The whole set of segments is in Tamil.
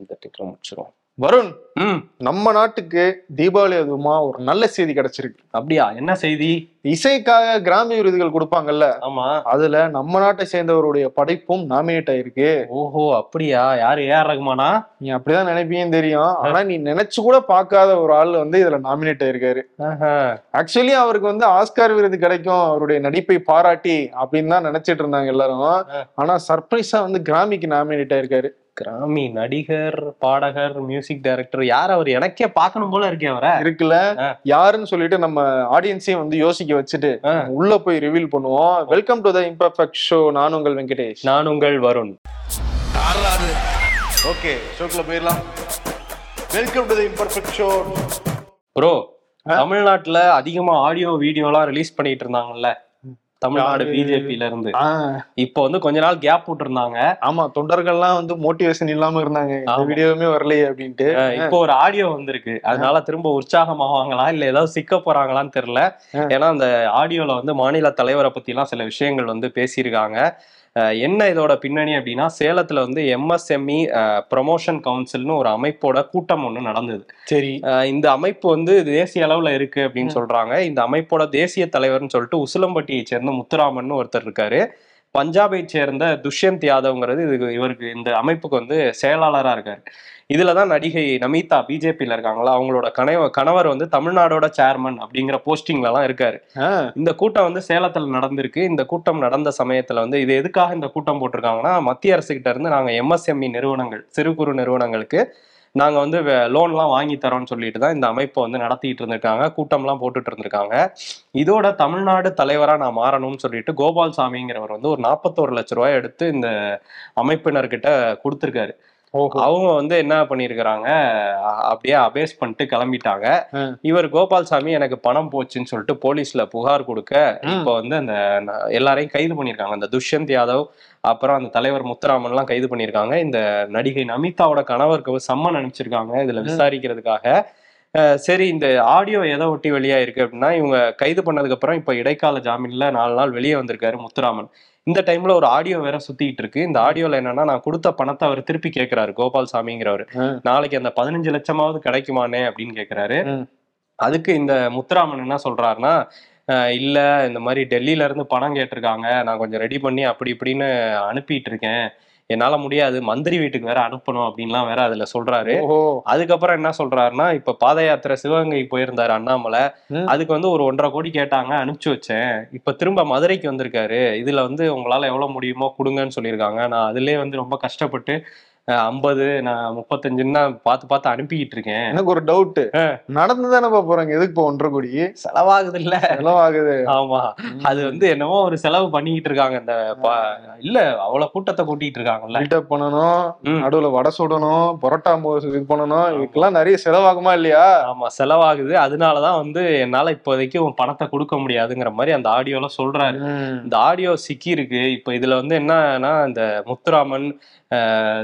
இந்த டிக்கெட் முடிச்சிரும். வருண் நம்ம நாட்டுக்கு தீபாவளி அதுவுமா ஒரு நல்ல செய்தி கிடைச்சிருக்கு. அப்படியா? என்ன செய்தி? இசைக்காக கிராமி விருதுகள் கொடுப்பாங்கல்ல ஆமா. அதுல நம்ம நாட்டை சேர்ந்தவருடைய படைப்பும் நாமினேட் ஆயிருக்கு. ஓஹோ அப்படியா? யாரு ஏஆர் ரகுமானா? நீ அப்படிதான் நினைப்பீங்கன்னு தெரியும். ஆனா நீ நினைச்சு கூட பார்க்காத ஒரு ஆள் வந்து இதுல நாமினேட் ஆயிருக்காரு. ஆஹா. ஆக்சுவலி அவருக்கு வந்து ஆஸ்கார் விருது கிடைக்கும். அவருடைய நடிப்பை பாராட்டி அப்படின்னு தான் நினைச்சிட்டு இருந்தாங்க எல்லாரும். ஆனா சர்ப்ரைஸா வந்து கிராமிக்கு நாமினேட் ஆயிருக்காரு. கிராமி நடிகர் பாடகர் மியூசிக் டைரக்டர் யார் அவர்? எனக்கே பார்க்கணும் போல இருக்கே அவரை. இருக்குல்ல. யாருன்னு சொல்லிட்டு நம்ம ஆடியன்ஸையும் வந்து யோசிக்க வச்சுட்டு ஆ. உள்ள போய் ரிவீல் பண்ணுவோம். Welcome to the imperfect show நான் உங்கள் வெங்கடேஷ். நான் உங்கள் வருண். ஓகே ஷோக்குள்ள போயிடலாம். Welcome to the imperfect show bro தமிழ்நாட்டுல அதிகமா ஆடியோ வீடியோலாம் ரிலீஸ் பண்ணிட்டு இருந்தாங்கல்ல. தமிழ்நாடு யாரு? பிஜேபில இருந்து. இப்போ வந்து கொஞ்ச நாள் கேப் விட்டுருந்தாங்க. ஆமா தொண்டர்கள்லாம் வந்து மோட்டிவேஷன் இல்லாம இருந்தாங்க. வீடியோவுமே வரலையே அப்படின்ட்டு. இப்போ ஒரு ஆடியோ வந்திருக்கு. அதனால திரும்ப உற்சாகமாவாங்களா இல்ல ஏதாவது சிக்க போறாங்களான்னு தெரியல. ஏன்னா அந்த ஆடியோல வந்து மாநில தலைவரை பத்தி எல்லாம் சில விஷயங்கள் வந்து பேசியிருக்காங்க. என்ன இதோட பின்னணி அப்படின்னா சேலத்துல வந்து எம்எஸ்எம்இ ப்ரொமோஷன் கவுன்சில்னு ஒரு அமைப்போட கூட்டம் ஒன்று நடந்தது. சரி. இந்த அமைப்பு வந்து தேசிய அளவுல இருக்கு அப்படின்னு சொல்றாங்க. இந்த அமைப்போட தேசிய தலைவர்னு சொல்லிட்டு உசிலம்பட்டியை சேர்ந்த முத்துராமன் ஒருத்தர் இருக்காரு. பஞ்சாபை சேர்ந்த துஷ்யந்த் யாதவ்ங்கிறது இது இவருக்கு இந்த அமைப்புக்கு வந்து செயலாளரா இருக்காரு. இதுல தான் நடிகை நமிதா பிஜேபியில இருக்காங்களா? அவங்களோட கணவ கணவர் வந்து தமிழ்நாடோட சேர்மன் அப்படிங்கிற போஸ்டிங்ல எல்லாம் இருக்காரு. இந்த கூட்டம் வந்து சேலத்துல நடந்திருக்கு. இந்த கூட்டம் நடந்த சமயத்துல வந்து இது எதுக்காக இந்த கூட்டம் போட்டிருக்காங்கன்னா மத்திய அரசு கிட்ட இருந்து நாங்க எம்எஸ்எம்இ நிறுவனங்கள் சிறு குறு நிறுவனங்களுக்கு நாங்க வந்து லோன்லாம் வாங்கி தரோம்னு சொல்லிட்டு தான் இந்த அமைப்பை வந்து நடத்திட்டு இருந்திருக்காங்க. கூட்டம்லாம் போட்டுட்டு இருந்திருக்காங்க. இதோட தமிழ்நாடு தலைவரா நான் மாறணும்னு சொல்லிட்டு கோபால் சாமிங்கிறவர் வந்து ஒரு நாற்பத்தோரு லட்ச ரூபாய் எடுத்து இந்த அமைப்பினர்கிட்ட கொடுத்துருக்காரு. அவங்க வந்து என்ன பண்ணியிருக்கிறாங்க அ- அப்படியே அபேஸ் பண்ணிட்டு கிளம்பிட்டாங்க. இவர் கோபால்சாமி எனக்கு பணம் போச்சுன்னு சொல்லிட்டு போலீஸ்ல புகார் கொடுக்க. இப்போ வந்து அந்த எல்லாரையும் கைது பண்ணியிருக்காங்க அந்த துஷ்யந்த் யாதவ் அப்புறம் அந்த தலைவர் முத்துராமன்லாம் கைது பண்ணியிருக்காங்க இந்த நடிகை நமிதாவோட கணவருக்கு சம்மன் அனுப்பிச்சிருக்காங்க இதுல. விசாரிக்கிறதுக்காக சரி இந்த ஆடியோ எதை ஒட்டி வெளியா இருக்கு அப்படின்னா இவங்க கைது பண்ணதுக்கு அப்புறம் இப்ப இடைக்கால ஜாமீன்ல நாலு நாள் வெளியே வந்திருக்காரு முத்துராமன். இந்த டைம்ல ஒரு ஆடியோ வேற சுத்திட்டு இருக்கு. இந்த ஆடியோல என்னன்னா நான் கொடுத்த பணத்தை அவர் திருப்பி கேட்கிறாரு கோபால் சாமிங்கிறவர். நாளைக்கு அந்த பதினஞ்சு லட்சமாவது கிடைக்குமானே அப்படின்னு கேக்குறாரு. அதுக்கு இந்த முத்துராமன் என்ன சொல்றாருன்னா இல்ல இந்த மாதிரி டெல்லியில இருந்து பணம் கேட்டிருக்காங்க. நான் கொஞ்சம் ரெடி பண்ணி அப்படி இப்படின்னு அனுப்பிட்டு இருக்கேன். என்னால முடியாது மந்திரி வீட்டுக்கு வேற அனுப்பணும் அப்படின்லாம் வேற அதுல சொல்றாரு. அதுக்கப்புறம் என்ன சொல்றாருன்னா இப்ப பாத யாத்திரை சிவகங்கை போயிருந்தாரு அண்ணாமலை. அதுக்கு வந்து ஒரு ஒன்றரை கோடி கேட்டாங்க அனுப்பிச்சு வச்சேன். இப்ப திரும்ப மதுரைக்கு வந்திருக்காரு. இதுல வந்து உங்களால எவ்வளவு முடியுமோ கொடுங்கன்னு சொல்லியிருக்காங்க. நான் அதுலயே வந்து ரொம்ப கஷ்டப்பட்டு ஐம்பது நான் முப்பத்தஞ்சுன்னு தான் பார்த்து பார்த்து அனுப்பிக்கிட்டு இருக்கேன். எனக்கு ஒரு டவுட் நடந்து தானே போறாங்க. எதுக்கு இப்போ ஒன்றரை கோடி? செலவாகுது இல்ல செலவாகுது. ஆமா. அது வந்து என்னமோ ஒரு செலவு பண்ணிக்கிட்டு இருக்காங்க இந்த இல்ல அவ்வளவு கூட்டத்தை கூட்டிட்டு இருக்காங்கல்ல. மீட்டப் பண்ணணும். நடுவுல வடை சுடணும் பரோட்டா இது பண்ணணும். இதுக்கெல்லாம் நிறைய செலவாகுமா இல்லையா? ஆமா செலவாகுது. அதனாலதான் வந்து என்னால இப்போதைக்கு உன் பணத்தை கொடுக்க முடியாதுங்கிற மாதிரி அந்த ஆடியோல சொல்றாரு. இந்த ஆடியோ சிக்கி இருக்கு இப்ப இதுல வந்து என்னன்னா இந்த முத்துராமன்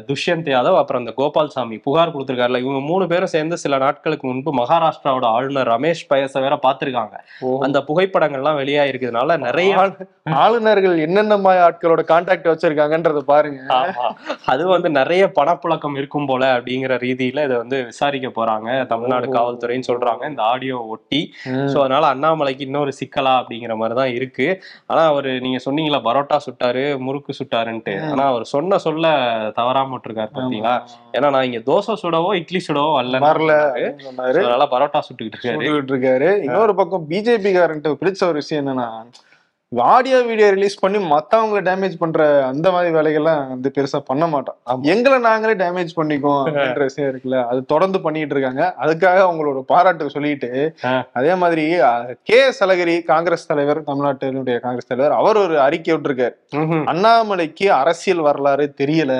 துஷ்யந்த் யாதவ் அப்புறம் இந்த கோபால்சாமி புகார் கொடுத்திருக்காருல இவங்க மூணு பேரும் சேர்ந்து சில நாட்களுக்கு முன்பு மகாராஷ்டிராவோட ஆளுநர் ரமேஷ் பயச வேற பாத்திருக்காங்க. அந்த புகைப்படங்கள்லாம் வெளியா இருக்கிறதுனால நிறைய ஆளு- ஆளுநர்கள் என்னென்ன மாதிரி ஆட்களோட கான்டாக்ட் வச்சிருக்காங்கன்றத பாருங்க. அது வந்து நிறைய பணப்புழக்கம் இருக்கும் போல அப்படிங்கிற ரீதியில இதை வந்து விசாரிக்க போறாங்க தமிழ்நாடு. காவல்துறைன்னு சொல்றாங்க இந்த ஆடியோ ஒட்டி. சோ அதனால அண்ணாமலைக்கு இன்னொரு சிக்கலா அப்படிங்கிற மாதிரி தான் இருக்கு ஆனா அவரு நீங்க சொன்னீங்களா பரோட்டா சுட்டாரு முறுக்கு சுட்டாருன்ட்டு. ஆனா அவர் சொன்ன சொல்ல தவறாம விட்டுருக்காரு பாத்தீங்களா? ஏன்னா நான் இங்க தோசை சுடவோ இட்லி சுடவோ வரல. வரல அதனால பரோட்டா சுட்டுக்கிட்டு இருக்காரு. சுட்டுக்கிட்டு இருக்காரு. இன்னொரு பக்கம் பிஜேபி காரன்ட்டு பிடிச்ச ஒரு விஷயம் என்னன்னா ஆடியோ வீடியோ ரிலீஸ் பண்ணி மத்தவங்களை டேமேஜ் பண்ற அந்த மாதிரி வேலைகள்லாம் வந்து பெருசா பண்ண மாட்டோம். எங்களை நாங்களே டேமேஜ் பண்ணிக்குவோம் அப்படின்ற விஷயம் இருக்குல்ல. அது தொடர்ந்து பண்ணிட்டு இருக்காங்க. அதுக்காக அவங்களோட பாராட்டு சொல்லிட்டு. அதே மாதிரி கே அழகிரி காங்கிரஸ் தலைவர் தமிழ்நாட்டினுடைய காங்கிரஸ் தலைவர் அவர் ஒரு அறிக்கை விட்டுருக்காரு. அண்ணாமலைக்கு அரசியல் வரலாறு தெரியல.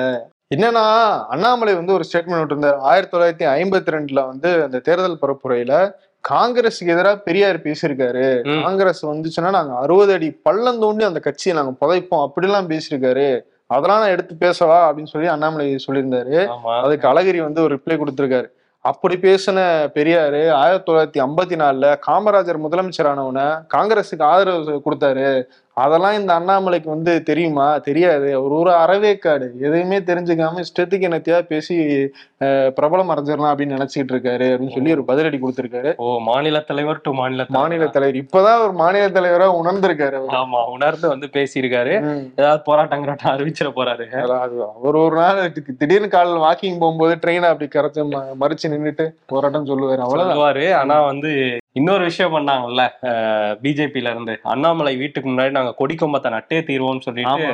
என்னன்னா அண்ணாமலை வந்து ஒரு ஸ்டேட்மெண்ட் விட்டுருந்தார். ஆயிரத்தி தொள்ளாயிரத்தி ஐம்பத்தி ரெண்டுல வந்து அந்த தேர்தல் பரப்புரையில காங்கிரஸுக்கு எதிராக பெரியார் பேசியிருக்காரு. காங்கிரஸ் வந்துச்சுன்னா நாங்க அறுபது அடி பள்ளம் தோண்டி அந்த கட்சியை நாங்க புதைப்போம். அப்படிலாம் பேசியிருக்காரு. அதெல்லாம் நான் எடுத்து பேசவா அப்படின்னு சொல்லி அண்ணாமலை சொல்லியிருந்தாரு. அதுக்கு அழகிரி வந்து ஒரு ரிப்ளை கொடுத்திருக்காரு. அப்படி பேசின பெரியாரு ஆயிரத்தி தொள்ளாயிரத்தி ஐம்பத்தி நாலுல காமராஜர் முதலமைச்சரானவன காங்கிரஸுக்கு ஆதரவு கொடுத்தாரு. அதெல்லாம் இந்த அண்ணாமலைக்கு வந்து தெரியுமா? தெரியாது. அவர் ஒரு அறவேக்காடு. எதையுமே தெரிஞ்சுக்காம இஷ்டத்துக்கு என்னத்தையா பேசி பிரபலம் அடைஞ்சிடலாம் அப்படின்னு நினைச்சிட்டு இருக்காரு அப்படின்னு சொல்லி ஒரு பதிலடி கொடுத்திருக்காரு. ஓ மாநில தலைவர் டு மாநில. மாநில தலைவர். இப்பதான் ஒரு மாநில தலைவரா உணர்ந்திருக்காரு. ஆமா உணர்ந்து வந்து பேசியிருக்காரு. ஏதாவது போராட்டம் கிராட்டம் அறிவிச்சிட போறாரு. அவர் ஒரு நாள் திடீர்னு காலையில் வாக்கிங் போகும்போது ட்ரெயினை அப்படி கரைச்சு மறிச்சு நின்னுட்டு போராட்டம் சொல்லுவாரு. சொல்லுவாரு. ஆனா வந்து இன்னொரு விஷயம் பண்ணாங்கல்ல பிஜேபில இருந்து அண்ணாமலை வீட்டுக்கு முன்னாடி நாங்க கொடி கம்பத்தை நட்டே தீர்வோம்னு சொல்லிட்டு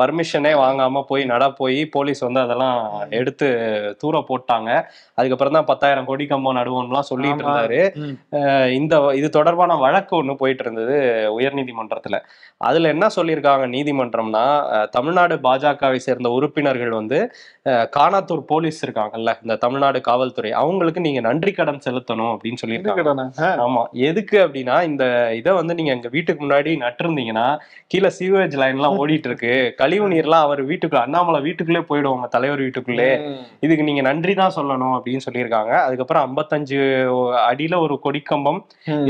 பர்மிஷனே வாங்காம போய் நட போய் போலீஸ் வந்து அதெல்லாம் எடுத்து தூர போட்டாங்க. அதுக்கப்புறம் தான் பத்தாயிரம் கொடி கம்பம் நடுவோம்லாம் சொல்லிட்டு. இருந்தாரு. இந்த இது தொடர்பான வழக்கு ஒண்ணு போயிட்டு இருந்தது உயர்நீதிமன்றத்துல. அதுல என்ன சொல்லியிருக்காங்க நீதிமன்றம்னா தமிழ்நாடு பாஜகவை சேர்ந்த உறுப்பினர்கள் வந்து அஹ் கானாத்தூர் போலீஸ் இருக்காங்கல்ல இந்த தமிழ்நாடு காவல்துறை அவங்களுக்கு நீங்க நன்றி கடன் செலுத்தணும் அப்படின்னு சொல்லியிருக்காங்க. ஆமா. எதுக்கு அப்படின்னா இந்த இதை வந்து நீங்க எங்க வீட்டுக்கு முன்னாடி நட்டிருந்தீங்கன்னா கீழே சீவேஜ் லைன் எல்லாம் ஓடிட்டு இருக்கு கழிவு நீர்லாம் அவர் வீட்டுக்குள்ள அண்ணாமலை வீட்டுக்குள்ளே போயிடும் உங்க தலைவர் வீட்டுக்குள்ளே. இதுக்கு நீங்க நன்றி தான் சொல்லணும் அப்படின்னு சொல்லியிருக்காங்க. அதுக்கப்புறம் ஐம்பத்தஞ்சு அடியில ஒரு கொடிக்கம்பம்.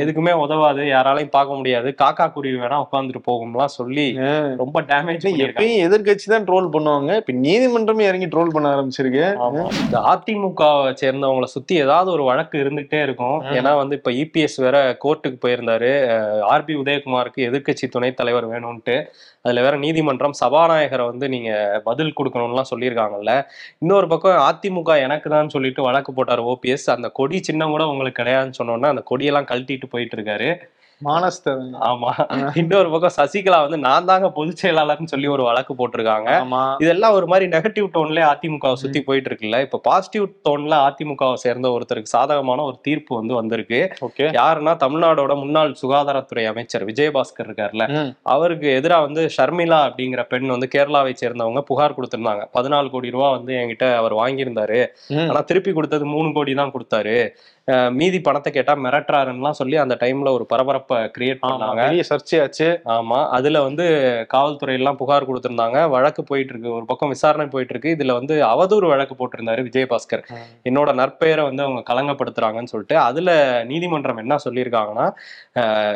எதுக்குமே உதவாது யாராலையும் பார்க்க முடியாது. காக்கா குருவி வேணா உட்காந்துட்டு போகும்லாம் சொல்லி. ரொம்ப டேமேஜ் எப்பயும் எதிர்கட்சி தான் ட்ரோல் பண்ணுவாங்க. இப்ப நீதிமன்றமே இறங்கி ட்ரோல் பண்ண ஆரம்பிச்சிருக்கு. இந்த அதிமுகவை சேர்ந்தவங்கள சுத்தி ஏதாவது ஒரு வழக்கு இருந்துகிட்டே இருக்கும். ஏன்னா வந்து இப்ப இபிஎஸ் வேற கோர்ட்டுக்கு போயிருந்தாரு. ஆர்பி உதயகுமாருக்கு எதிர்க்கட்சி துணைத் தலைவர் வேணும்ட்டு அதுல வேற நீதிமன்றம் சபாநாயகரை வந்து நீங்க பதில் கொடுக்கணும்லாம் சொல்லியிருக்காங்கல்ல. இன்னொரு பக்கம் அதிமுக எனக்கு தான் சொல்லிட்டு வழக்கு போட்டார் ஓபிஎஸ் அந்த கொடி சின்னம் கூட உங்களுக்கு கிடையாதுன்னு சொன்னோன்னா அந்த கொடியெல்லாம் கழட்டிட்டு போயிட்டு இருக்காரு. மானஸ்தர் ஆமா. இன்னொரு பக்கம் சசிகலா வந்து நான் தாங்க பொதுச் செயலாளர்னு சொல்லி ஒரு வழக்கு போட்டிருக்காங்க. இதெல்லாம் ஒரு மாதிரி நெகட்டிவ் டோன்ல அதிமுகவை சுத்தி போயிட்டு இருக்குல்ல. இப்ப பாசிட்டிவ் டோன்ல அதிமுகவை சேர்ந்த ஒருத்தருக்கு சாதகமான ஒரு தீர்ப்பு வந்து வந்திருக்கு. ஓகே. யாருன்னா தமிழ்நாடோட முன்னாள் சுகாதாரத்துறை அமைச்சர் விஜயபாஸ்கர் இருக்கார்ல. அவருக்கு எதிரா வந்து ஷர்மிளா அப்படிங்கிற பெண் வந்து கேரளாவை சேர்ந்தவங்க புகார் கொடுத்திருந்தாங்க. பதினாலு கோடி ரூபா வந்து என்கிட்ட அவர் வாங்கியிருந்தாரு. ஆனா திருப்பி கொடுத்தது மூணு கோடி தான் கொடுத்தாரு. மீதி பணத்தை கேட்டா மிரட்டுறாருன்னுலாம் சொல்லி அந்த டைம்ல ஒரு பரபரப்பை கிரியேட் பண்ணாங்க. பெரிய சர்ச்சையாச்சு. ஆமா அதுல வந்து காவல்துறை எல்லாம் புகார் கொடுத்திருந்தாங்க. வழக்கு போயிட்டு இருக்கு ஒரு பக்கம் விசாரணை போயிட்டு இருக்கு இதுல வந்து அவதூறு வழக்கு போட்டிருந்தாரு விஜயபாஸ்கர். என்னோட நற்பெயரை வந்து அவங்க களங்கப்படுத்துறாங்கன்னு சொல்லிட்டு அதுல நீதிமன்றம் என்ன சொல்லியிருக்காங்கன்னா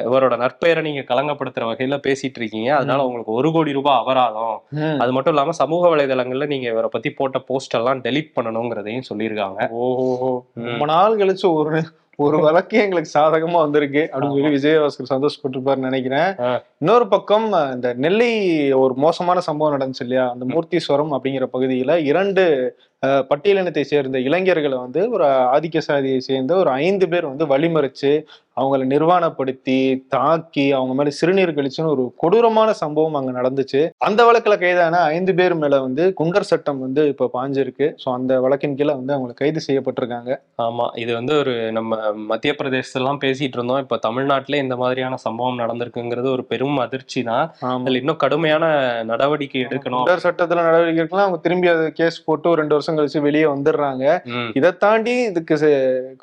இவரோட நற்பெயரை நீங்க களங்கப்படுத்துற வகையில பேசிட்டு இருக்கீங்க அதனால உங்களுக்கு ஒரு கோடி ரூபாய் அபராதம். அது மட்டும் இல்லாம சமூக வலைதளங்கள்ல நீங்க இவரை பத்தி போட்ட போஸ்ட் எல்லாம் டெலீட் பண்ணணுங்கிறதையும் சொல்லியிருக்காங்க. ஓஹோ ரொம்ப நாள் கழிச்சு ஒரு ஒரு வழக்கே எங்களுக்கு சாதகமா வந்திருக்கு அப்படின்னு சொல்லி விஜயபாஸ்கர் சந்தோஷப்பட்டிருப்பாருன்னு நினைக்கிறேன். இன்னொரு பக்கம் இந்த நெல்லை ஒரு மோசமான சம்பவம் நடந்துச்சு இல்லையா? அந்த மூர்த்தீஸ்வரம் அப்படிங்கிற பகுதியில இரண்டு பட்டியலினத்தை சேர்ந்த இளைஞர்களை வந்து ஒரு ஆதிக்க சாதியை சேர்ந்த ஒரு ஐந்து பேர் வந்து வழிமறிச்சு அவங்கள நிர்வாணப்படுத்தி தாக்கி அவங்க மேல சிறுநீர் கழிச்சுன்னு ஒரு கொடூரமான சம்பவம் அங்க நடந்துச்சு. அந்த வழக்குல கைதான ஐந்து பேர் மேல வந்து குண்டர் சட்டம் வந்து இப்ப பாஞ்சிருக்கு. ஸோ அந்த வழக்கின் கீழே வந்து அவங்க கைது செய்யப்பட்டிருக்காங்க. ஆமா இது வந்து ஒரு நம்ம மத்திய பிரதேசத்தெல்லாம் பேசிட்டு இருந்தோம். இப்ப தமிழ்நாட்டிலே இந்த மாதிரியான சம்பவம் நடந்திருக்குங்கிறது ஒரு பெரும் அதிர்ச்சி தான். அதுல இன்னும் கடுமையான நடவடிக்கை எடுக்கணும். குண்டர் சட்டத்துல நடவடிக்கை எடுக்கலாம் அவங்க திரும்பி அது கேஸ் போட்டு ரெண்டு வருஷம் கழிச்சு வெளியே வந்துடுறாங்க. இதை தாண்டி இதுக்கு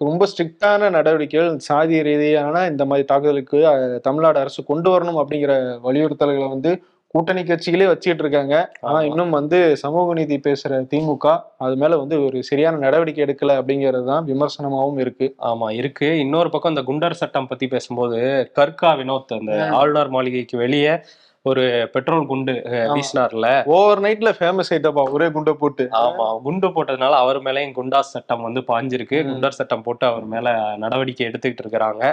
ரொம்ப ஸ்ட்ரிக்டான நடவடிக்கைகள் சாதி ரீதியான இந்த மாதிரி தாக்குதலுக்கு தமிழ்நாடு அரசு கொண்டு வரணும் அப்படிங்கிற வலியுறுத்தல்களை வந்து கூட்டணி கட்சிகளே வச்சுட்டு இருக்காங்க ஆனா. இன்னும் வந்து சமூக நீதி பேசுற திமுக அது மேல வந்து ஒரு சரியான நடவடிக்கை எடுக்கல அப்படிங்கிறது தான் விமர்சனமாவும் இருக்கு ஆமா இருக்கு இன்னொரு பக்கம் இந்த குண்டர் சட்டம் பத்தி பேசும்போது கர்கா வினோத் அந்த. ஆளுநர் மாளிகைக்கு வெளியே ஒரு பெட்ரோல் குண்டு. வீசினார்ல. ஓவர் நைட்ல ஃபேமஸ் ஆயிட்டப்பா ஒரே குண்டை போட்டு. ஆமா குண்டு போட்டதுனால அவர் மேலயும் குண்டாஸ் சட்டம் வந்து பாஞ்சிருக்கு. குண்டர் சட்டம் போட்டு அவர் மேல நடவடிக்கை எடுத்துக்கிட்டு இருக்கிறாங்க.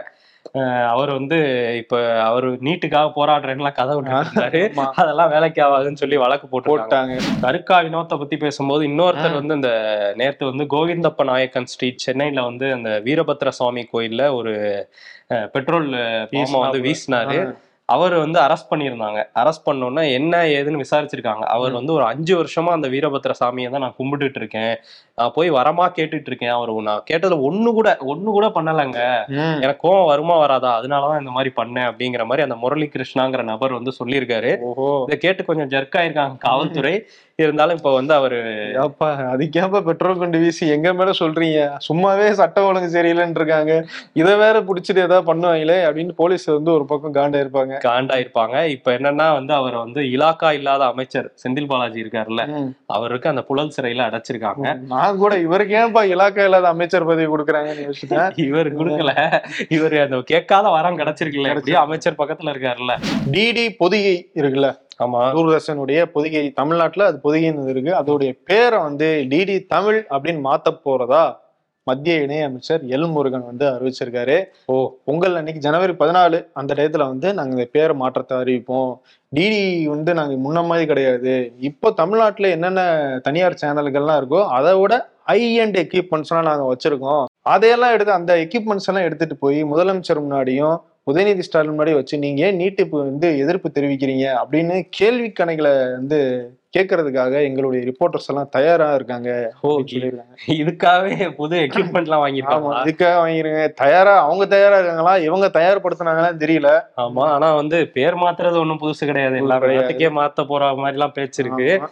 அவர் வந்து இப்ப அவர் நீட்டுக்காக போராடுறேன்லாம் கதை விட்டு இருந்தாரு ஆமா, அதெல்லாம் வேலைக்கு ஆகாதுன்னு சொல்லி வழக்கு போட்டு போட்டாங்க. கருக்கா வினோத்தை பத்தி பேசும்போது இன்னொருத்தர். வந்து இந்த நேத்து வந்து கோவிந்தப்ப நாயக்கன் ஸ்ட்ரீட் சென்னையில வந்து அந்த வீரபத்ர சுவாமி கோயில்ல ஒரு பெட்ரோல் வந்து வீசினாரு. அவர் வந்து அரெஸ்ட் பண்ணியிருந்தாங்க. அரெஸ்ட் பண்ணோன்னே என்ன ஏதுன்னு விசாரிச்சிருக்காங்க. அவர். வந்து ஒரு அஞ்சு வருஷமா அந்த வீரபத்ர சாமியை தான் நான் கும்பிட்டுட்டு இருக்கேன். போய் வரமா கேட்டுட்டு இருக்கேன் அவர் நான் கேட்டதுல ஒண்ணு கூட ஒண்ணு கூட பண்ணலைங்க. எனக்கு கோவம் வருமா வராதா? அதனாலதான் இந்த மாதிரி பண்ணேன் அப்படிங்கிற மாதிரி அந்த முரளி கிருஷ்ணாங்கிற நபர் வந்து சொல்லியிருக்காரு. இதை கேட்டு கொஞ்சம் ஜெர்க் ஆயிருக்காங்க காவல்துறை. இருந்தாலும் இப்ப வந்து அவரு ஏப்பா அதுக்கேப்பா பெட்ரோல் கொண்டு வீசி எங்க மேல சொல்றீங்க? சும்மாவே சட்டம் ஒழுங்கு சரியில்லைன்னு இருக்காங்க இதை வேற புடிச்சிட்டு ஏதாவது பண்ணுவாங்களே அப்படின்னு போலீஸ் வந்து ஒரு பக்கம் காண்டா இருப்பாங்க காண்டா இருப்பாங்க இப்ப என்னன்னா வந்து அவர் வந்து இலாக்கா இல்லாத அமைச்சர் செந்தில் பாலாஜி இருக்காருல்ல. அவருக்கு அந்த புழல் சிறையில அடைச்சிருக்காங்க. நான் கூட இவருக்கு ஏன்பா இலாக்கா இல்லாத அமைச்சர் பதவி கொடுக்குறாங்கன்னு யோசிச்சேன் இவர் கொடுக்கல. இவர் அந்த கேட்காத வரம் கிடைச்சிருக்குல்ல. எப்படியும் அமைச்சர் பக்கத்துல இருக்காருல்ல. டிடி பொதிகை இருக்குல்ல? ஆமா. தூர்தர்ஷனுடைய பொதிகை தமிழ்நாட்டுல அது பொதிகைன்னு இருக்கு. அதோடைய பேரை வந்து டிடி தமிழ் அப்படின்னு மாத்த போறதா? மத்திய இணையமைச்சர் எல் முருகன் வந்து அறிவிச்சிருக்காரு. ஓ. பொங்கல் அன்னைக்கு ஜனவரி பதினாலு அந்த டயத்துல வந்து நாங்க இந்த பேர் மாற்றத்தை அறிவிப்போம். டிடி வந்து நாங்க முன்ன மாதிரி கிடையாது. இப்போ தமிழ்நாட்டுல என்னென்ன தனியார் சேனல்கள்லாம் இருக்கோ அதை விட ஹை அண்ட் எக்யூப்மெண்ட்ஸ்லாம் நாங்க வச்சிருக்கோம். அதையெல்லாம் எடுத்து அந்த எக்யூப்மெண்ட்ஸ் எல்லாம் எடுத்துட்டு போய் முதலமைச்சர் முன்னாடியும் உதயநிதி ஸ்டாலின் முன்னாடி வச்சு நீங்க ஏன் நீட்டுக்கு வந்து எதிர்ப்பு தெரிவிக்கிறீங்க அப்படின்னு கேள்வி கணைகளை வந்து கேட்கறதுக்காக எங்களுடைய ரிப்போர்ட்டர்ஸ் எல்லாம் தயாரா இருக்காங்க இதுக்காகவே புது எக்யூப்மெண்ட் எல்லாம் வாங்கிருக்காங்க இதுக்காக வாங்கிருங்க தயாரா அவங்க தயாரா இருக்காங்களா? இவங்க தயார்படுத்தினாங்களான்னு தெரியல. ஆமா ஆனா வந்து பேர் மாத்துறது ஒண்ணும் புதுசு கிடையாது. எல்லா கிடையாது. நாட்டுக்கே மாத்த போற மாதிரி எல்லாம் பேச்சு இருக்கு. ஆமா.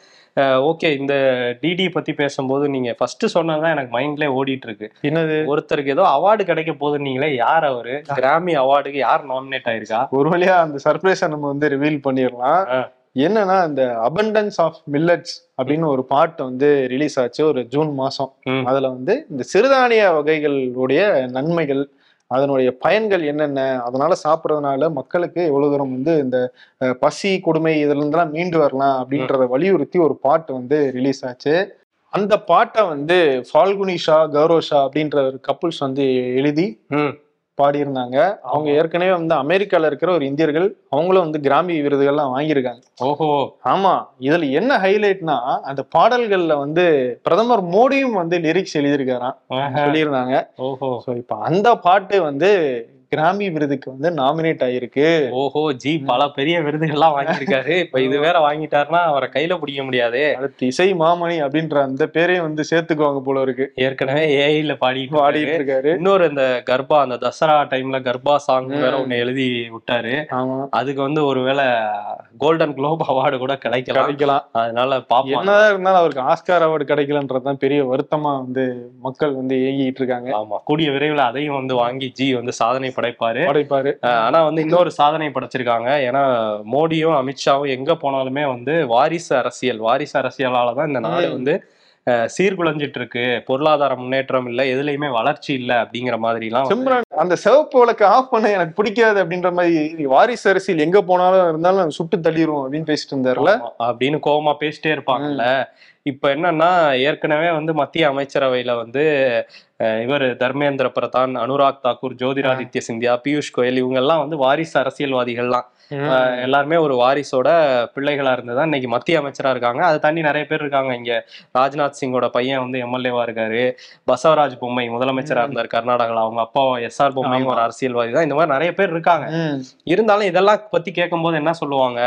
ஓகே இந்த டிடி பத்தி பேசும்போது நீங்க ஃபர்ஸ்ட் சொன்னதுதான் எனக்கு மைண்ட்லயே ஓடிட்டு இருக்கு. என்னது? ஒருத்தருக்கு ஏதோ அவார்டு கிடைக்க போகுது நீங்களே யார் அவரு? கிராமி அவார்டுக்கு யார் நாமினேட் ஆயிருக்கா? ஒரு வழியா அந்த சர்ப்ரைஸை நம்ம வந்து ரிவீல் பண்ணிடலாம். என்னன்னா இந்த அபண்டன்ஸ் ஆஃப் மில்லட்ஸ் அப்படின்னு ஒரு பாட்டு வந்து ரிலீஸ் ஆச்சு ஒரு ஜூன் மாசம். அதுல வந்து இந்த சிறுதானிய வகைகளுடைய நன்மைகள் அதனுடைய பயன்கள் என்னென்ன அதனால சாப்பிட்றதுனால மக்களுக்கு எவ்வளவு தூரம் வந்து இந்த பசி கொடுமை இதுல இருந்தெல்லாம் மீண்டு வரலாம் அப்படின்றத வலியுறுத்தி ஒரு பாட்டு வந்து ரிலீஸ் ஆச்சு. அந்த பாட்டை வந்து ஃபால்குனி ஷா கௌரவ் ஷா அப்படின்ற ஒரு கப்புள்ஸ் வந்து எழுதி பாடியிருந்தாங்க. அவங்க ஏற்கனவே வந்து அமெரிக்கால இருக்கிற ஒரு இந்தியர்கள் அவங்களும் வந்து கிராமி விருதுகள்லாம் வாங்கியிருக்காங்க. ஓஹோ. ஆமா. இதுல என்ன ஹைலைட்னா அந்த பாடல்கள்ல வந்து பிரதமர் மோடியும் வந்து லிரிக்ஸ் எழுதியிருக்காராம். சொல்லியிருந்தாங்க. ஓஹோ. ஸோ இப்போ அந்த பாட்டு வந்து கிராமி விருதுக்கு வந்து நாமினேட் ஆயிருக்கு. ஓஹோ ஜி பல பெரிய விருதுகள்லாம் வாங்கியிருக்காரு. இப்ப இது வேற வாங்கிட்டாருன்னா அவரை கையில பிடிக்க முடியாது. அடுத்து இசை மாமணி அப்படின்ற அந்த பேரையும் வந்து சேர்த்துக்குவாங்க போல இருக்கு. ஏற்கனவே ஏஐல பாடிட்டு பாடிட்டு இருக்காரு. இன்னொரு இந்த கர்ப்பா அந்த தசரா டைம்ல கர்ப்பா சாங் வேற. ஒண்ணு எழுதி விட்டாரு. அதுக்கு வந்து ஒருவேளை கோல்டன் குளோப் அவார்டு கூட கிடைக்கலாம். கிடைக்கலாம். அதனால பாப்போம் என்னதான் இருந்தாலும் அவருக்கு ஆஸ்கார் அவார்டு கிடைக்கலன்றதுதான் பெரிய வருத்தமா வந்து மக்கள் வந்து ஏங்கிட்டு இருக்காங்க. ஆமா. கூடிய விரைவில் அதையும் வந்து வாங்கி ஜி வந்து சாதனை படைப்பாரு. படைப்பாரு. ஆனா வந்து இன்னொரு சாதனை படைச்சிருக்காங்க. ஏன்னா மோடியும் அமித்ஷாவும் எங்க போனாலுமே வந்து வாரிசு அரசியல் வாரிசு அரசியலால தான் இந்த நாடு. வந்து சீர்குலைஞ்சிட்டு இருக்கு பொருளாதார முன்னேற்றம் இல்ல எதுலயுமே வளர்ச்சி இல்ல அப்படிங்கிற மாதிரி எல்லாம் சிம்ரன் அந்த சிவப்பு விளக்கு ஆஃப் பண்ண எனக்கு பிடிக்காது அப்படின்ற மாதிரி வாரிசு அரசியல் எங்க போனாலும் இருந்தாலும் சுட்டு தள்ளிடுவோம் அப்படின்னு பேசிட்டு இருந்தாருல அப்படின்னு கோவமா பேசிட்டே இருப்பாங்கல்ல. இப்ப என்னன்னா ஏற்கனவே வந்து மத்திய அமைச்சரவையில வந்து இவர் தர்மேந்திர பிரதான் அனுராக் தாக்கூர் ஜோதிராதித்ய சிந்தியா பியூஷ் கோயல் இவங்க எல்லாம் வந்து வாரிசு அரசியல்வாதிகள்லாம் எல்லாருமே ஒரு வாரிசோட பிள்ளைகளா இருந்துதான் இன்னைக்கு மத்திய அமைச்சரா இருக்காங்க. அதை தாண்டி நிறைய பேர் இருக்காங்க. இங்க ராஜ்நாத் சிங்கோட பையன் வந்து எம்எல்ஏவா இருக்காரு. பசவராஜ் பொம்மை முதலமைச்சரா. இருந்தார் கர்நாடகால. அவங்க அப்பா எஸ் ஆர் பொம்மையும். ஒரு அரசியல்வாதி தான் இந்த மாதிரி நிறைய பேர் இருக்காங்க. இருந்தாலும் இதெல்லாம் பத்தி கேட்கும்போது என்ன சொல்லுவாங்க?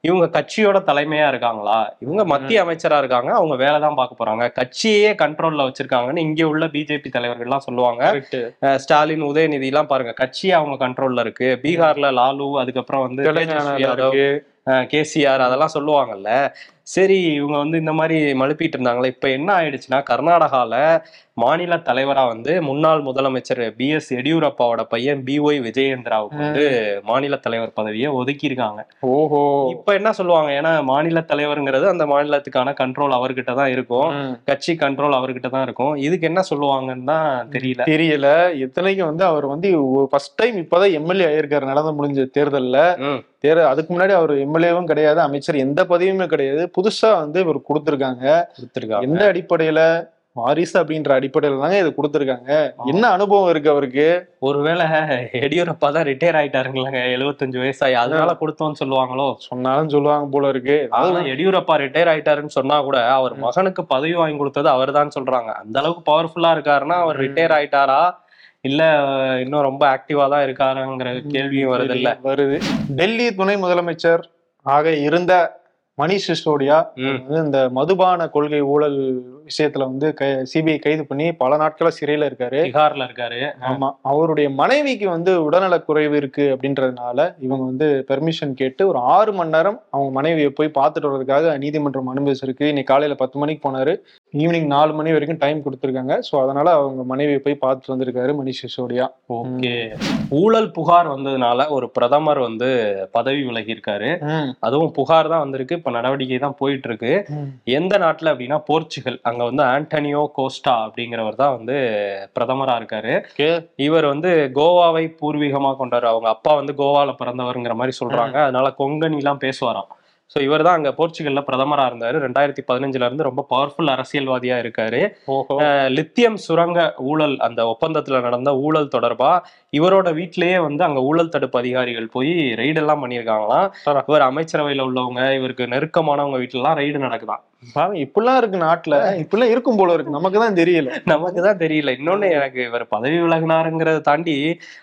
இவங்க கட்சியோட தலைமையா இருக்காங்களா? இவங்க மத்திய அமைச்சரா இருக்காங்க. அவங்க வேலை தான் பார்க்க போறாங்க. கட்சியே கண்ட்ரோல்ல வச்சிருக்காங்கன்னு இங்க உள்ள பிஜேபி தலைவர்கள்லாம் சொல்லுவாங்க. Correct. அஹ் ஸ்டாலின் உதயநிதி எல்லாம் பாருங்க. கட்சியே அவங்க கண்ட்ரோல்ல இருக்கு. பீகார்ல லாலு அதுக்கப்புறம் வந்து கேசிஆர் அதெல்லாம் சொல்லுவாங்கல்ல. சரி இவங்க வந்து இந்த மாதிரி மழுப்பிட்டு இருந்தாங்களே இப்ப என்ன ஆயிடுச்சுன்னா கர்நாடகால மாநில தலைவரா வந்து முன்னாள் முதலமைச்சர் பி. எஸ். எடியூரப்பாவோட பையன் பி. ஒய். விஜயேந்திராவுக்கு வந்து மாநில தலைவர் பதவியை ஒதுக்கி இருக்காங்க ஓஹோ. இப்ப என்ன சொல்லுவாங்க? ஏன்னா மாநில தலைவருங்கிறது அந்த மாநிலத்துக்கான கண்ட்ரோல் அவர்கிட்ட தான் இருக்கும். கட்சி கண்ட்ரோல் அவர்கிட்ட தான் இருக்கும். இதுக்கு என்ன சொல்லுவாங்கன்னு தான் தெரியல. தெரியல. இத்தனைக்கும் வந்து அவர் வந்து ஃபர்ஸ்ட் டைம் இப்பதான் எம்எல்ஏ ஆயிருக்காரு நடந்து முடிஞ்ச தேர்தல்ல. தேர் அதுக்கு முன்னாடி அவர் எம்எல்ஏவும் கிடையாது அமைச்சர் எந்த பதவியுமே கிடையாது. புதுசா வந்து இவர் கொடுத்திருக்காங்க. கொடுத்திருக்காங்க. எந்த அடிப்படையில? வாரிசு அப்படின்ற அடிப்படையில தாங்க இது கொடுத்திருக்காங்க. என்ன அனுபவம் இருக்கு அவருக்கு? ஒருவேளை எடியூரப்பா தான் ரிட்டையர் ஆயிட்டாருங்களாங்க. எழுபத்தஞ்சு வயசாயி. அதனால கொடுத்தோம்னு சொல்லுவாங்களோ? சொன்னாலும் சொல்லுவாங்க போல இருக்கு. ஆனா எடியூரப்பா ரிட்டையர் ஆயிட்டாருன்னு சொன்னா கூட அவர் மகனுக்கு பதவி வாங்கி கொடுத்தது அவர் தான் சொல்றாங்க. அந்த அளவுக்கு பவர்ஃபுல்லா இருக்காருன்னா அவர். ரிட்டையர் ஆயிட்டாரா? இல்ல இன்னும் ரொம்ப ஆக்டிவா தான் இருக்காருங்கிற கேள்வியும் வருது இல்ல வருது. டெல்லி துணை முதலமைச்சர் ஆக இருந்த மணிஷ் சிசோடியா. வந்து இந்த மதுபான கொள்கை ஊழல் விஷயத்துல வந்து சிபிஐ கைது பண்ணி பல நாட்களா சிறையில இருக்காரு. பீகார்ல இருக்காரு. ஆமா. அவருடைய மனைவிக்கு வந்து உடல்நலக் குறைவு இருக்கு அப்படின்றதுனால இவங்க வந்து பெர்மிஷன் கேட்டு ஒரு ஆறு மணி நேரம் அவங்க மனைவியை போய் பார்த்துட்டு வர்றதுக்காக நீதிமன்றம் அனுமதிச்சிருக்கு. இன்னைக்கு காலையில பத்து மணிக்கு போனாரு. ஈவினிங் நாலு மணி வரைக்கும் டைம் கொடுத்துருக்காங்க. ஸோ அதனால அவங்க மனைவியை போய் பார்த்துட்டு வந்திருக்காரு மணிஷ் சிசோடியா. ஓகே ஊழல் புகார் வந்ததுனால ஒரு பிரதமர் வந்து பதவி விலகி இருக்காரு. அதுவும் புகார் தான் வந்திருக்கு. இப்ப நடவடிக்கை தான் போயிட்டு இருக்கு. எந்த நாட்டுல அப்படின்னா போர்ச்சுகல். அங்க வந்து ஆண்டனியோ கோஸ்டா அப்படிங்கிறவர் தான் வந்து பிரதமரா இருக்காரு. இவர் வந்து கோவாவை பூர்வீகமா கொண்டாரு. அவங்க அப்பா வந்து கோவால பிறந்தவருங்கிற மாதிரி சொல்றாங்க. அதனால கொங்கனி எல்லாம் பேசுவாராம். ஸோ இவர் தான் அங்க போர்ச்சுகல்ல பிரதமரா இருந்தாரு. ரெண்டாயிரத்தி பதினஞ்சுல இருந்து ரொம்ப பவர்ஃபுல் அரசியல்வாதியா இருக்காரு. லித்தியம் சுரங்க ஊழல் அந்த ஒப்பந்தத்துல நடந்த ஊழல் தொடர்பா இவரோட வீட்டிலேயே வந்து அங்க ஊழல் தடுப்பு அதிகாரிகள் போய் ரெய்டு எல்லாம் பண்ணியிருக்காங்களாம். இவர் அமைச்சரவையில உள்ளவங்க இவருக்கு நெருக்கமானவங்க வீட்டுல எல்லாம் ரெய்டு நடக்குதாம் பாருங்க இப்படிலாம் இருக்கு நாட்டுல. இப்படிலாம் இருக்கும் போல இருக்கு. நமக்கு தான் தெரியல. நமக்கு தான் தெரியல. இன்னொன்னு எனக்கு இவர் பதவி விலகினாருங்கிறத தாண்டி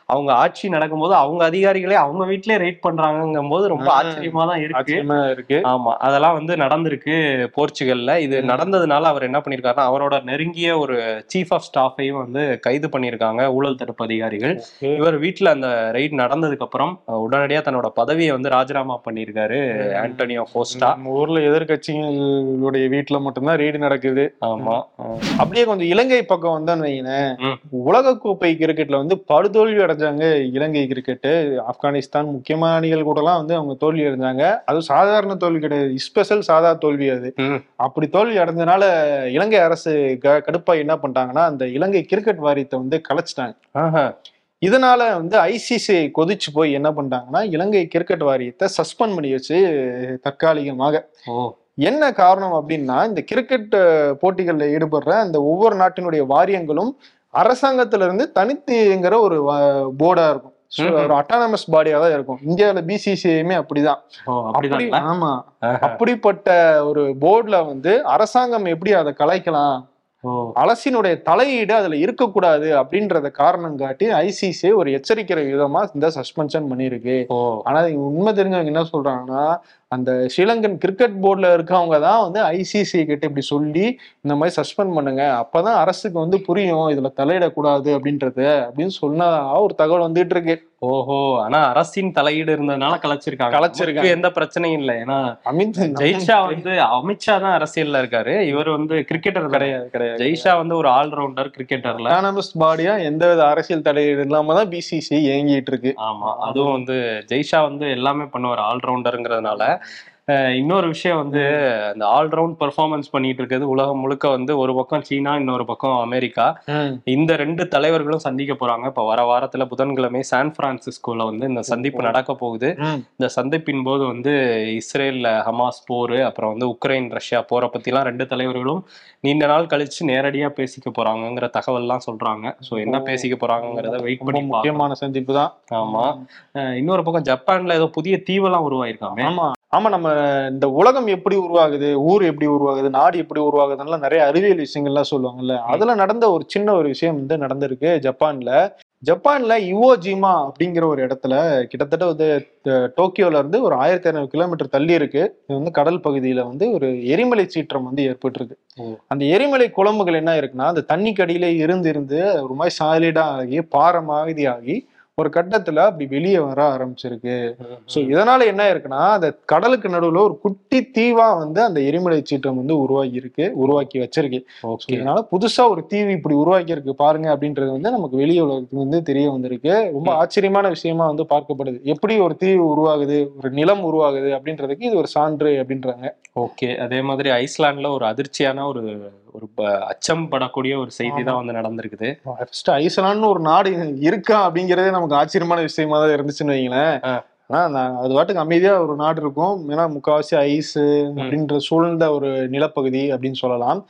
அவங்க ஆட்சி நடக்கும்போது அவங்க அதிகாரிகளே அவங்க வீட்டிலேயே ரெய்ட் பண்றாங்கங்கும் போது ரொம்ப. ஆச்சரியமா தான் இருக்கு. இருக்கு. ஆமா. அதெல்லாம் வந்து நடந்திருக்கு போர்ச்சுகல்ல. இது. நடந்ததுனால அவர் என்ன பண்ணிருக்காருன்னா அவரோட நெருங்கிய ஒரு சீஃப் ஆஃப் ஸ்டாஃபையும் வந்து கைது பண்ணியிருக்காங்க ஊழல் தடுப்பு அதிகாரிகள். இவர் வீட்டுல அந்த ரைட் நடந்ததுக்கு அப்புறம் உடனடியா தன்னோட பதவியை வந்து ராஜினாமா பண்ணியிருக்காரு ஆண்டனியோ கோஸ்டா. ஊர்ல எதிர்கட்சிகளுடைய வீட்டுல மட்டும்தான் ரீடு நடக்குது. ஆமா. அப்படியே கொஞ்சம் இலங்கை பக்கம் வந்தோன்னு வைங்களேன். உலக கோப்பை கிரிக்கெட்ல வந்து படுதோல்வி அடைஞ்சாங்க இலங்கை கிரிக்கெட் ஆப்கானிஸ்தான் முக்கியமான அணிகள் கூட எல்லாம் வந்து அவங்க தோல்வி அடைஞ்சாங்க. அது சாதாரண தோல்வி கிடையாது. ஸ்பெஷல் சாதா தோல்வி அது. அப்படி தோல்வி அடைஞ்சனால இலங்கை அரசு கடுப்பா என்ன பண்ணிட்டாங்கன்னா அந்த இலங்கை கிரிக்கெட் வாரியத்தை வந்து கலைச்சிட்டாங்க. இதனால வந்து ஐசிசி கொதிச்சு போய் என்ன பண்ணிட்டாங்கன்னா இலங்கை கிரிக்கெட் வாரியத்தை சஸ்பெண்ட் பண்ணி வச்சு தற்காலிகமாக ஓ. என்ன காரணம் அப்படின்னா இந்த கிரிக்கெட் போட்டிகள்ல ஈடுபடுற அந்த ஒவ்வொரு நாட்டினுடைய வாரியங்களும் அரசாங்கத்துல இருந்து தனித்துங்கிற ஒரு போர்டா இருக்கும். ஒரு அட்டானமஸ் பாடியா தான் இருக்கும். இந்தியாவில பிசிசிஐயுமே அப்படிதான். ஆமா. அப்படிப்பட்ட ஒரு போர்டுல வந்து அரசாங்கம் எப்படி அதை கலைக்கலாம்? ஓ. அரசினுடைய தலையீடு அதுல இருக்கக்கூடாது அப்படின்றத காரணம் காட்டி ஐசிசி ஒரு எச்சரிக்கிற விதமா இந்த சஸ்பென்ஷன் பண்ணியிருக்கு. ஓ. ஆனா உண்மை தெரிஞ்சவங்க என்ன சொல்றாங்கன்னா அந்த ஸ்ரீலங்கன் கிரிக்கெட் போர்டுல இருக்கவங்க தான் வந்து ஐசிசி கிட்ட இப்படி சொல்லி இந்த மாதிரி சஸ்பெண்ட் பண்ணுங்க. அப்பதான் அரசுக்கு வந்து புரியும் இதுல தலையிடக்கூடாது அப்படின்றது அப்படின்னு சொன்னா ஒரு தகவல் வந்துட்டு இருக்கு. ஓஹோ ஆனா அரசின் தலையீடு இருந்ததுனால கலைச்சிருக்காங்க. கலைச்சிருக்காங்க. நமக்கு எந்த பிரச்சனையும் இல்லை. ஏன்னா அமித் ஜெய்ஷா வந்து அமித்ஷா தான் அரசியல்ல இருக்காரு. இவர் வந்து கிரிக்கெட்டர் கிடையாது கிடையாது ஜெய்ஷா வந்து ஒரு ஆல்ரவுண்டர் கிரிக்கெட்டர்ல அட்டானமஸ் பாடியா எந்தவித அரசியல் தலையீடு இல்லாம தான் பிசிசி இயங்கிட்டு இருக்கு. ஆமா அதுவும் வந்து ஜெய்ஷா வந்து எல்லாமே பண்ணுவார் ஆல்ரவுண்டருங்கிறதுனால இன்னொரு விஷயம் வந்து அந்த ஆல்ரவுண்ட் பெர்ஃபார்மன்ஸ் பண்ணிட்டு இருக்கிறது உலகம் முழுக்க வந்து ஒரு பக்கம் சீனா இன்னொரு பக்கம் அமெரிக்கா. இந்த ரெண்டு தலைவர்களும் சந்திக்க போறாங்க. இப்ப வர வாரத்துல புதன்கிழமை சான் பிரான்சிஸ்கோல வந்து இந்த சந்திப்பு நடக்க போகுது. இந்த சந்திப்பின் போது வந்து இஸ்ரேல்ல ஹமாஸ் போர் அப்புறம் வந்து உக்ரைன் ரஷ்யா போரை பத்திலாம் ரெண்டு தலைவர்களும் நீண்ட நாள் கழிச்சு நேரடியா பேசிக்க போறாங்கங்கிற தகவல்லாம் சொல்றாங்க. சோ என்ன. பேசிக்க போறாங்கிறத வெயிட் பண்ணி முக்கியமான சந்திப்பு தான். ஆமா. இன்னொரு பக்கம் ஜப்பான்ல ஏதோ புதிய தீவெல்லாம் உருவாயிருக்காமே. ஆமா. ஆமா நம்ம இந்த உலகம் எப்படி உருவாகுது ஊர் எப்படி உருவாகுது நாடு எப்படி உருவாகுதுன்னு நிறைய அறிவியல் விஷயங்கள்லாம் சொல்லுவாங்கல்ல. அதுல நடந்த ஒரு சின்ன ஒரு விஷயம் வந்து நடந்திருக்கு ஜப்பான்ல. ஜப்பான்ல இவோஜிமா அப்படிங்கிற ஒரு இடத்துல கிட்டத்தட்ட வந்து டோக்கியோல இருந்து ஒரு ஆயிரத்தி ஐநூறு கிலோமீட்டர் தள்ளி இருக்கு. இது வந்து கடல் பகுதியில வந்து ஒரு எரிமலை சீற்றம் வந்து ஏற்பட்டிருக்கு. அந்த எரிமலை குழம்புகள் என்ன இருக்குன்னா அந்த தண்ணிக்கு அடியில இருந்து இருந்து ஒரு மாதிரி சாலிடா ஆகி பாறை மாதிரி ஆகி ஒரு கட்டத்துல அப்படி வெளியே வர ஆரம்பிச்சிருக்கு. சோ இதனால என்ன இருக்குன்னா அந்த கடலுக்கு நடுவுல ஒரு குட்டி தீவா வந்து அந்த எரிமலை சீற்றம் வந்து உருவாக்கி இருக்கு உருவாக்கி வச்சிருக்கு இதனால புதுசா ஒரு தீவு இப்படி உருவாக்கி இருக்கு பாருங்க அப்படின்றது வந்து நமக்கு வெளி உலகத்துக்கு வந்து தெரிய வந்திருக்கு. ரொம்ப ஆச்சரியமான விஷயமா வந்து பார்க்கப்படுது. எப்படி ஒரு தீவு உருவாகுது ஒரு நிலம் உருவாகுது அப்படின்றதுக்கு இது ஒரு சான்று அப்படின்றாங்க. ஓகே. அதே மாதிரி ஐஸ்லாண்ட்ல ஒரு அதிர்ச்சியான ஒரு ஒரு அச்சம் படக்கூடிய ஒரு செய்தி தான் வந்து நடந்திருக்குது. ஃபர்ஸ்ட் ஐஸ்லாண்ட்னு ஒரு நாடு இருக்கா அப்படிங்கறதே நமக்கு ஆச்சரியமான விஷயமா தான் இருந்துச்சுன்னு வைங்களேன். ஆனா அது பாட்டுக்கு அமைதியா ஒரு நாடு இருக்கும். ஏன்னா முக்காவாசி ஐஸ் அப்படின்ற சூழ்ந்த ஒரு நிலப்பகுதி அப்படின்னு சொல்லலாம்.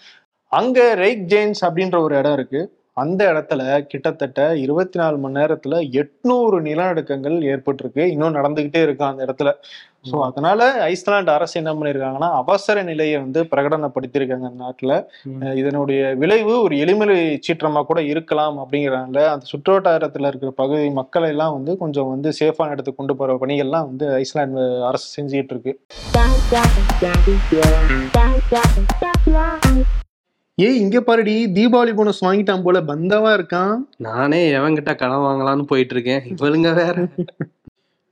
அங்க ரெய்க் ஜெயின்ஸ் அப்படின்ற ஒரு இடம் இருக்கு. அந்த இடத்துல கிட்டத்தட்ட இருபத்தி நாலு மணி நேரத்துல எட்நூறு நிலநடுக்கங்கள் ஏற்பட்டிருக்கு. இன்னும் நடந்துகிட்டே இருக்கு அந்த இடத்துல. ஸோ அதனால ஐஸ்லாந்து அரசு என்ன பண்ணிருக்காங்கன்னா அவசர நிலையை வந்து பிரகடனப்படுத்தியிருக்காங்க அந்த நாட்டுல. இதனுடைய விளைவு ஒரு எளிமலை சீற்றமா கூட இருக்கலாம் அப்படிங்கிறனால அந்த சுற்றுவட்டாரத்துல இருக்கிற பகுதி மக்களை எல்லாம் வந்து கொஞ்சம் வந்து சேஃபான இடத்துக்கு கொண்டு போற பணிகள்லாம் வந்து ஐஸ்லாந்து அரசு செஞ்சுட்டு இருக்கு. ஏய் இங்க பாருடி தீபாவளி போனஸ் வாங்கிட்டான் போல பந்தாவா இருக்கான். நானே எவன்கிட்ட கடன் வாங்கலாம்னு போயிட்டு இருக்கேன் இவளுங்க வேற.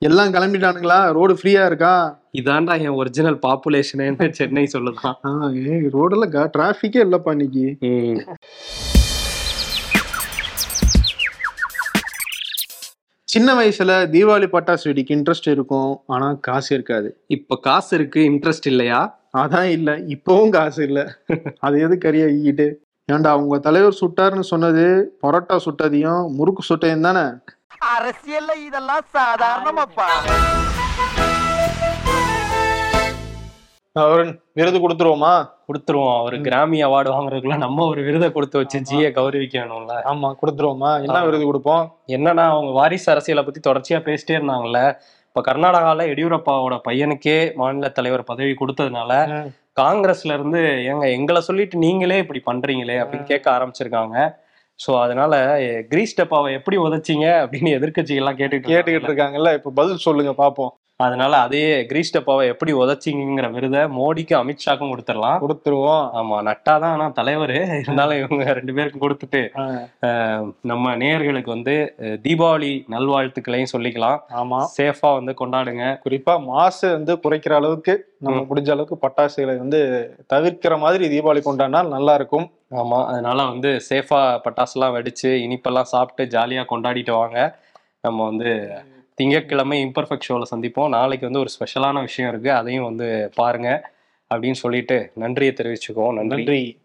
எல்லாம் கிளம்பிட்டானுங்களா? ரோடு ஃப்ரீயா இருக்கா? இதாண்டா என் ஒரிஜினல் பாப்புலேஷனு சென்னை சொல்லுதான். ரோடெல்லாம் டிராஃபிக்கே இல்லப்பா இன்னைக்கு. சின்ன வயசுல தீபாவளி பட்டாசு வெடிக்கு இன்ட்ரெஸ்ட் இருக்கும். ஆனா காசு இருக்காது. இப்ப காசு இருக்கு இன்ட்ரெஸ்ட் இல்லையா? அதான் இல்ல. இப்பவும் காசு இல்ல. அது எது கறியா ஈட்டு ஏன்டா உங்க தலைவர் சுட்டாருன்னு சொன்னது பரோட்டா சுட்டதையும் முறுக்கு சுட்டையும் தானே? அரசியல்ல இதெல்லாம் சாதாரணமாப்பா. விருது கொடுத்துருவோமா? கொடுத்துருவோம். அவர் கிராமி அவார்டு வாங்குறதுக்குள்ள நம்ம ஒரு விருதை கொடுத்து வச்சு ஜியை கௌரவிக்கணும்ல. ஆமா கொடுத்துருவோமா? என்ன விருது கொடுப்போம்? என்னன்னா அவங்க வாரிசு அரசியலை பத்தி தொடர்ச்சியா பேசிட்டே இருந்தாங்கல்ல. இப்ப கர்நாடகால எடியூரப்பாவோட பையனுக்கே மாநில தலைவர் பதவி கொடுத்ததுனால. காங்கிரஸ்ல இருந்து ஏங்க எங்களை சொல்லிட்டு நீங்களே இப்படி பண்றீங்களே அப்படின்னு கேட்க ஆரம்பிச்சிருக்காங்க. சோ அதனால எ, கிரீஸ் டப்பாவை எப்படி உதைச்சீங்க அப்படின்னு எதிர்க்கட்சிகள் எல்லாம் கேட்டுட்டு கேட்டுக்கிட்டு இருக்காங்கல்ல. இருக்காங்கல்ல இப்ப பதில் சொல்லுங்க பாப்போம். அதனால அதே கிரீஸ் டப்பாவை எப்படி உதைச்சிங்கிற விருதை மோடிக்கும் அமித்ஷாக்கும் கொடுத்துடலாம். கொடுத்துருவோம். ஆமா நட்டாதான் ஆனா தலைவர். இருந்தாலும் இவங்க ரெண்டு பேருக்கும் கொடுத்துட்டு நம்ம நேயர்களுக்கு வந்து தீபாவளி நல்வாழ்த்துக்களையும் சொல்லிக்கலாம். ஆமா. சேஃபா வந்து கொண்டாடுங்க. குறிப்பா மாசு வந்து குறைக்கிற அளவுக்கு நம்ம முடிஞ்ச அளவுக்கு பட்டாசுகளை வந்து தவிர்க்கிற மாதிரி தீபாவளி கொண்டாடினா நல்லா இருக்கும். ஆமா அதனால வந்து சேஃபா பட்டாசுலாம் வெடிச்சு இனிப்பெல்லாம் சாப்பிட்டு ஜாலியா கொண்டாடிட்டு வாங்க. நம்ம வந்து திங்கட்கிழமை இம்பர்ஃபெக்ட் ஷோவில் சந்திப்போம். நாளைக்கு வந்து ஒரு ஸ்பெஷலான விஷயம் இருக்குது அதையும் வந்து பாருங்க அப்படின்னு சொல்லிட்டு நன்றியை தெரிவிச்சுக்குவோம். நன்றி.